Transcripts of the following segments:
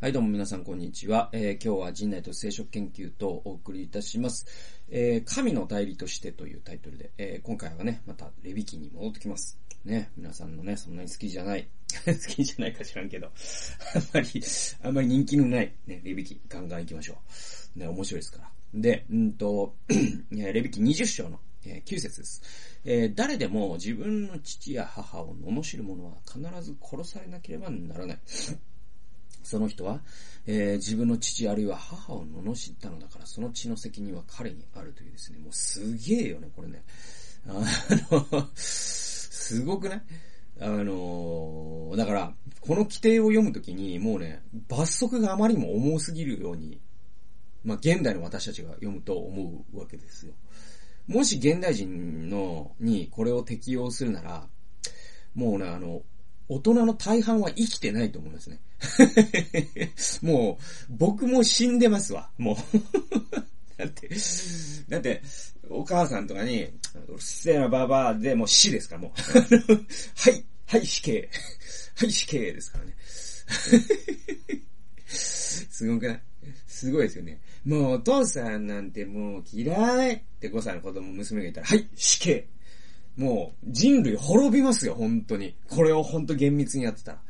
はい、どうも皆さん、こんにちは。えー今日は人内と聖書研究とお送りいたします。えー神の代理としてというタイトルで、えー今回はね、またレビ記に戻ってきます。ね、皆さんのね、そんなに好きじゃない、好きじゃないか知らんけど、あんまり、あんまり人気のない、ね、レビ記、ガンガン行きましょう。ね、面白いですから。で、うんと、レビ記20章の、えー9節です。えー誰でも自分の父や母を罵る者は必ず殺されなければならない。その人は、えー自分の父あるいは母を罵ったのだから、その血の責任は彼にあるというですね、もうすげえよね、これね。あの、すごくないあのだから、この規定を読むときに、もうね、罰則があまりにも重すぎるように、まあ、現代の私たちが読むと思うわけですよ。もし現代人の、にこれを適用するなら、もうね、あの、大人の大半は生きてないと思いますね。もう、僕も死んでますわ、もう。だって、だって、お母さんとかに、うるせえなババアでもう死ですから、もう。はい、はい、死刑。はい、死刑ですからね。すごくない？すごいですよね。もうお父さんなんてもう嫌いって5歳の子供、娘がいたら、はい、死刑。もう人類滅びますよ、本当に。これを本当厳密にやってたら。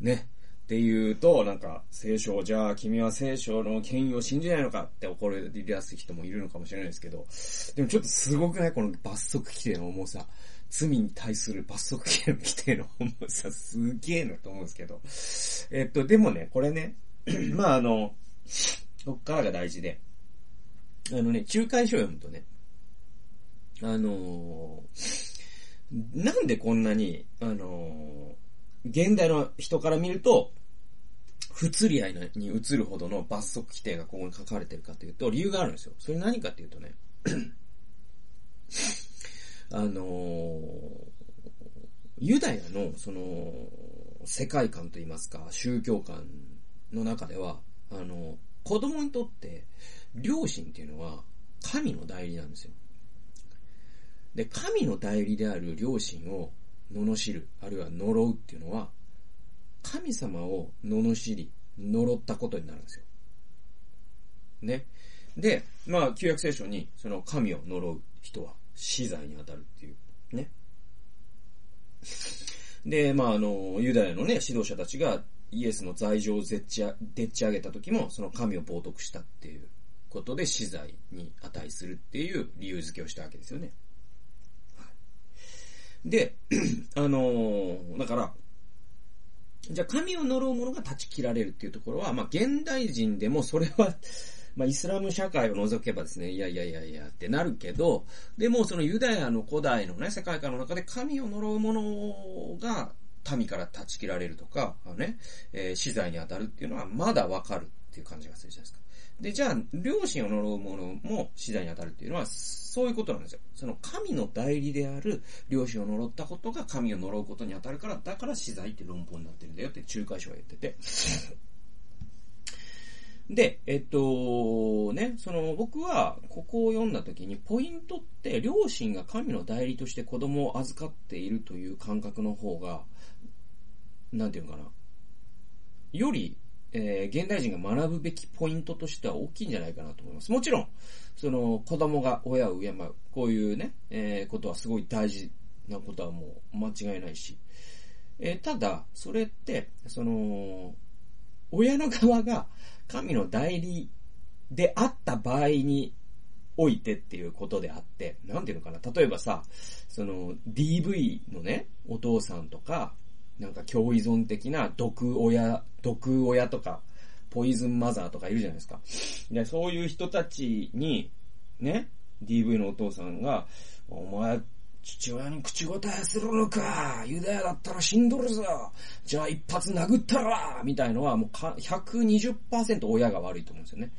ね。っていうと、なんか、聖書、じゃあ君は聖書の権威を信じないのかって怒り出す人もいるのかもしれないですけど、でもちょっとすごくない？この罰則規定の重さ。罪に対する罰則規定の重さ、すげえなと思うんですけど。えっと、でもね、これね、まああの、こっからが大事で、あのね、仲介書を読むとね、あのーなんでこんなに、あのー現代の人から見ると、不釣り合いに移るほどの罰則規定がここに書かれてるかというと、理由があるんですよ。それ何かっていうとね、あのーユダヤの、その、世界観といいますか、宗教観の中では、あの、子供にとって、両親っていうのは、神の代理なんですよ。で、神の代理である両親を罵る、あるいは呪うっていうのは、神様を罵り、呪ったことになるんですよ。ね。で、まあ、旧約聖書に、その神を呪う人は死罪に当たるっていう、ね。で、まあ、あの、ユダヤのね、指導者たちがイエスの罪状をでっち上げた時も、その神を冒涜したっていうことで死罪に値するっていう理由付けをしたわけですよね。で、あのーだから、じゃあ神を呪う者が断ち切られるっていうところは、まあ現代人でもそれは、まあイスラム社会を除けばですね、いやいやいやいやってなるけど、でもそのユダヤの古代のね、世界観の中で神を呪う者が民から断ち切られるとか、あのね、えー死罪に当たるっていうのはまだわかるっていう感じがするじゃないですか。で、じゃあ、両親を呪う者も死罪に当たるっていうのは、そういうことなんですよ。その神の代理である両親を呪ったことが神を呪うことに当たるから、だから死罪って論法になってるんだよって仲介書が言ってて。で、えっと、ね、その、僕は、ここを読んだ時に、ポイントって、両親が神の代理として子供を預かっているという感覚の方が、なんていうのかな。より、えー現代人が学ぶべきポイントとしては大きいんじゃないかなと思います。もちろん、その、子供が親を敬う、こういうね、えーことはすごい大事なことはもう間違いないし。えーただ、それって、その、親の側が神の代理であった場合においてっていうことであって、なんていうのかな、例えばさ、その DV のね、お父さんとか、なんか共依存的な毒親、毒親とか、ポイズンマザーとかいるじゃないですか。で、そういう人たちに、ね、DV のお父さんが、お前、父親に口答えするのかユダヤだったら死んどるぞじゃあ一発殴ったらみたいのはもうか120%親が悪いと思うんですよね。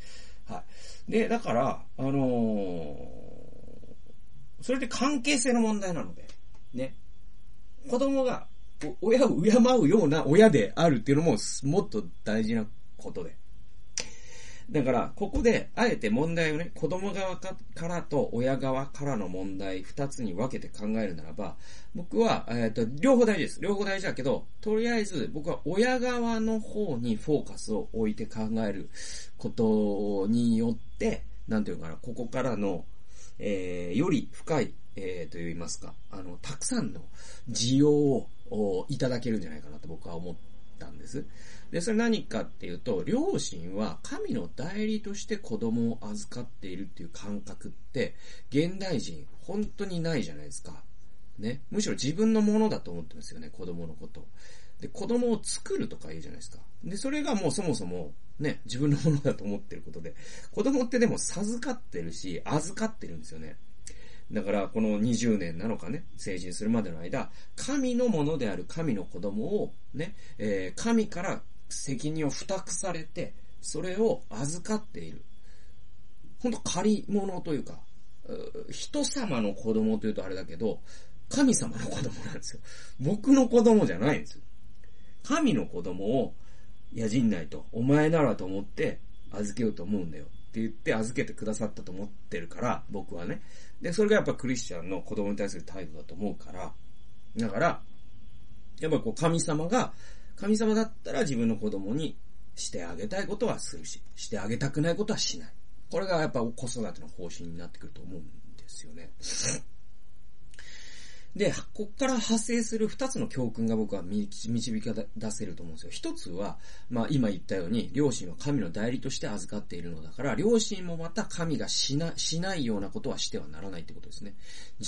はい。で、だから、あのーそれで関係性の問題なので、ね。子供が親を敬うような親であるっていうのももっと大事なことで。だから、ここで、あえて問題をね、子供側からと親側からの問題、二つに分けて考えるならば、僕は、えっ、と、両方大事です。両方大事だけど、とりあえず、僕は親側の方にフォーカスを置いて考えることによって、なんていうかな、ここからの、えー、より深い、えー、と言いますか、あの、たくさんの需要ををいただけるんじゃないかなと僕は思ったんです。で、それ何かっていうと、両親は神の代理として子供を預かっているっていう感覚って、現代人本当にないじゃないですか。ね。むしろ自分のものだと思ってますよね、子供のこと。で、子供を作るとか言うじゃないですか。で、それがもうそもそも、ね、自分のものだと思ってることで、子供ってでも授かってるし、預かってるんですよね。だから、この20年なのかね、成人するまでの間、神のものである神の子供を、ね、えー、神から責任を付託されて、それを預かっている。ほんと借り物というか、人様の子供というとあれだけど、神様の子供なんですよ。僕の子供じゃないんですよ。神の子供を、やじんないと、お前ならと思って預けようと思うんだよ。って言って預けてくださったと思ってるから、僕はね。で、それがやっぱクリスチャンの子供に対する態度だと思うから、だから、やっぱこう神様が、神様だったら自分の子供にしてあげたいことはするし、してあげたくないことはしない。これがやっぱ子育ての方針になってくると思うんですよね。で、こっから派生する二つの教訓が僕は導き出せると思うんですよ。一つは、まあ今言ったように、両親は神の代理として預かっているのだから、両親もまた神がしな、しないようなことはしてはならないってことですね。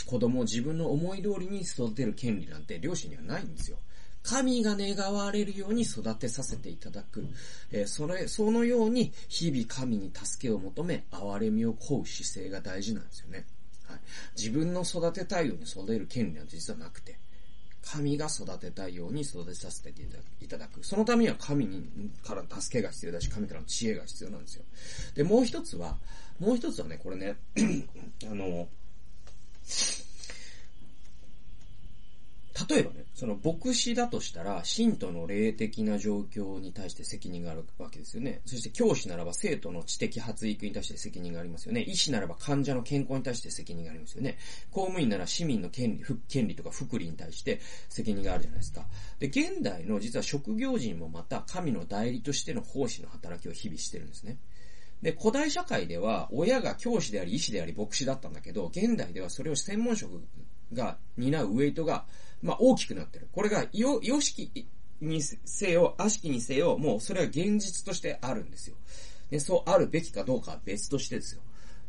子供を自分の思い通りに育てる権利なんて両親にはないんですよ。神が願われるように育てさせていただく。えー、それ、そのように日々神に助けを求め、憐れみを請う姿勢が大事なんですよね。ない。自分の育てたいように育てる権利は実はなくて、神が育てたいように育てさせていただく。そのためには神にから助けが必要だし、神からの知恵が必要なんですよ。で、もう一つは、もう一つはね、これね、あの、例えばね、その牧師だとしたら、信徒の霊的な状況に対して責任があるわけですよね。そして教師ならば生徒の知的発育に対して責任がありますよね。医師ならば患者の健康に対して責任がありますよね。公務員なら市民の権利、権利とか福利に対して責任があるじゃないですか。で、現代の実は職業人もまた神の代理としての奉仕の働きを日々してるんですね。で、古代社会では親が教師であり医師であり牧師だったんだけど、現代ではそれを専門職が担うウェイトがまあ、大きくなってる。これが、よ、よしきにせよ、悪しきにせよ、もうそれは現実としてあるんですよ。で、そうあるべきかどうかは別としてですよ。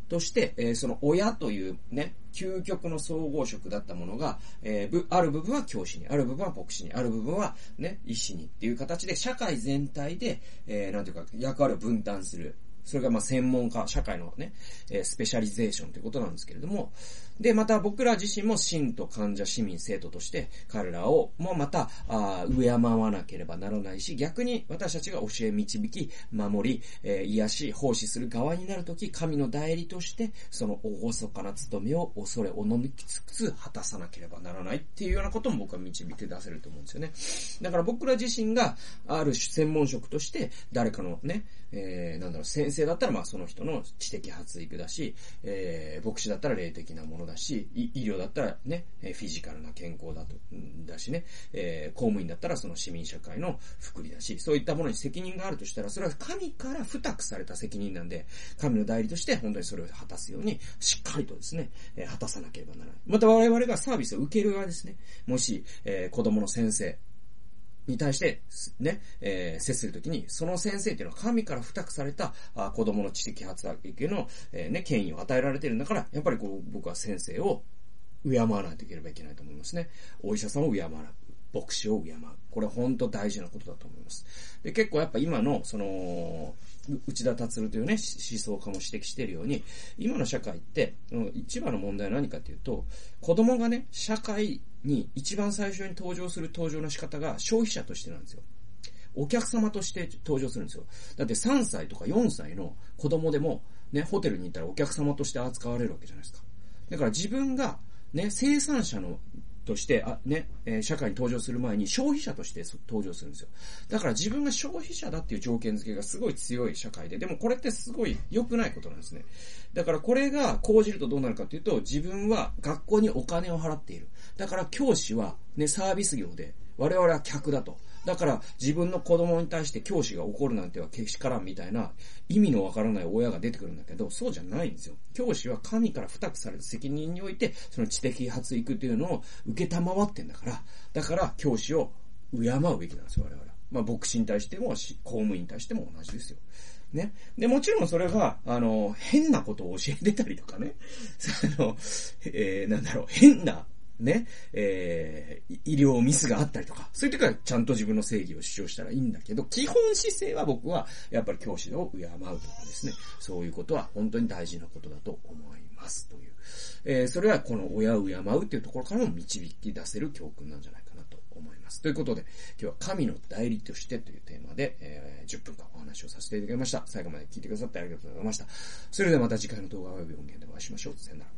として、えー、その親というね、究極の総合職だったものが、えー、ある部分は教師に、ある部分は牧師に、ある部分はね、医師にっていう形で社会全体で、えー、なんていうか役割を分担する。それがまあ専門家、社会のね、えー、スペシャリゼーションということなんですけれども、で、また僕ら自身も信徒、患者、市民、生徒として、彼らをもまた、あ敬わなければならないし、逆に私たちが教え、導き、守り、えー、癒し、奉仕する側になるとき、神の代理として、その厳かな務めを恐れ、おのみきつつ果たさなければならないっていうようなことも僕は導いて出せると思うんですよね。だから僕ら自身が、ある専門職として、誰かのね、えー、なんだろう、先生だったらまあその人の知的発育だし、えー、牧師だったら霊的なものだし、医療だったらね、フィジカルな健康だと、だしね、えー、公務員だったらその市民社会の福利だし、そういったものに責任があるとしたら、それは神から付託された責任なんで、神の代理として本当にそれを果たすように、しっかりとですね、え、果たさなければならない。また我々がサービスを受ける側ですね、もし、えー、子供の先生、に対して、ね、えー、接するときに、その先生っていうのは神から付託された、あ子供の知的発育の、えー、ね、権威を与えられてるんだから、やっぱりこう、僕は先生を敬わないといければいけないと思いますね。お医者さんを敬わない。牧師を敬う。これ本当大事なことだと思います。で、結構やっぱ今の、その、内田達というね、思想家も指摘しているように、今の社会って、一番の問題は何かっていうと、子供がね、社会に一番最初に登場する登場の仕方が消費者としてなんですよ。お客様として登場するんですよ。だって3歳とか4歳の子供でも、ね、ホテルに行ったらお客様として扱われるわけじゃないですか。だから自分が、ね、生産者のとして、あ、ね、え、社会に登場する前に消費者として登場するんですよ。だから自分が消費者だっていう条件付けがすごい強い社会で、でもこれってすごい良くないことなんですね。だからこれが講じるとどうなるかっていうと、自分は学校にお金を払っている。だから教師はね、サービス業で、我々は客だと。だから自分の子供に対して教師が怒るなんてはけしからんみたいな意味のわからない親が出てくるんだけど、そうじゃないんですよ。教師は神から付託された責任において、その知的発育というのを受けたまわってんだから、だから教師を敬うべきなんですよ、我々は。まあ、牧師に対しても、公務員に対しても同じですよ。ね。で、もちろんそれが、あの、変なことを教えてたりとかね。あの、えー、なんだろう、変なね、えー、医療ミスがあったりとか、そういう時はちゃんと自分の正義を主張したらいいんだけど、基本姿勢は僕は、やっぱり教師を敬うとかですね、そういうことは本当に大事なことだと思いますという。えー、それはこの親を敬うっていうところからも導き出せる教訓なんじゃないかなと思います。ということで、今日は神の代理としてというテーマで、えー、10分間お話をさせていただきました。最後まで聞いてくださってありがとうございました。それではまた次回の動画及び音源でお会いしましょう。さよなら。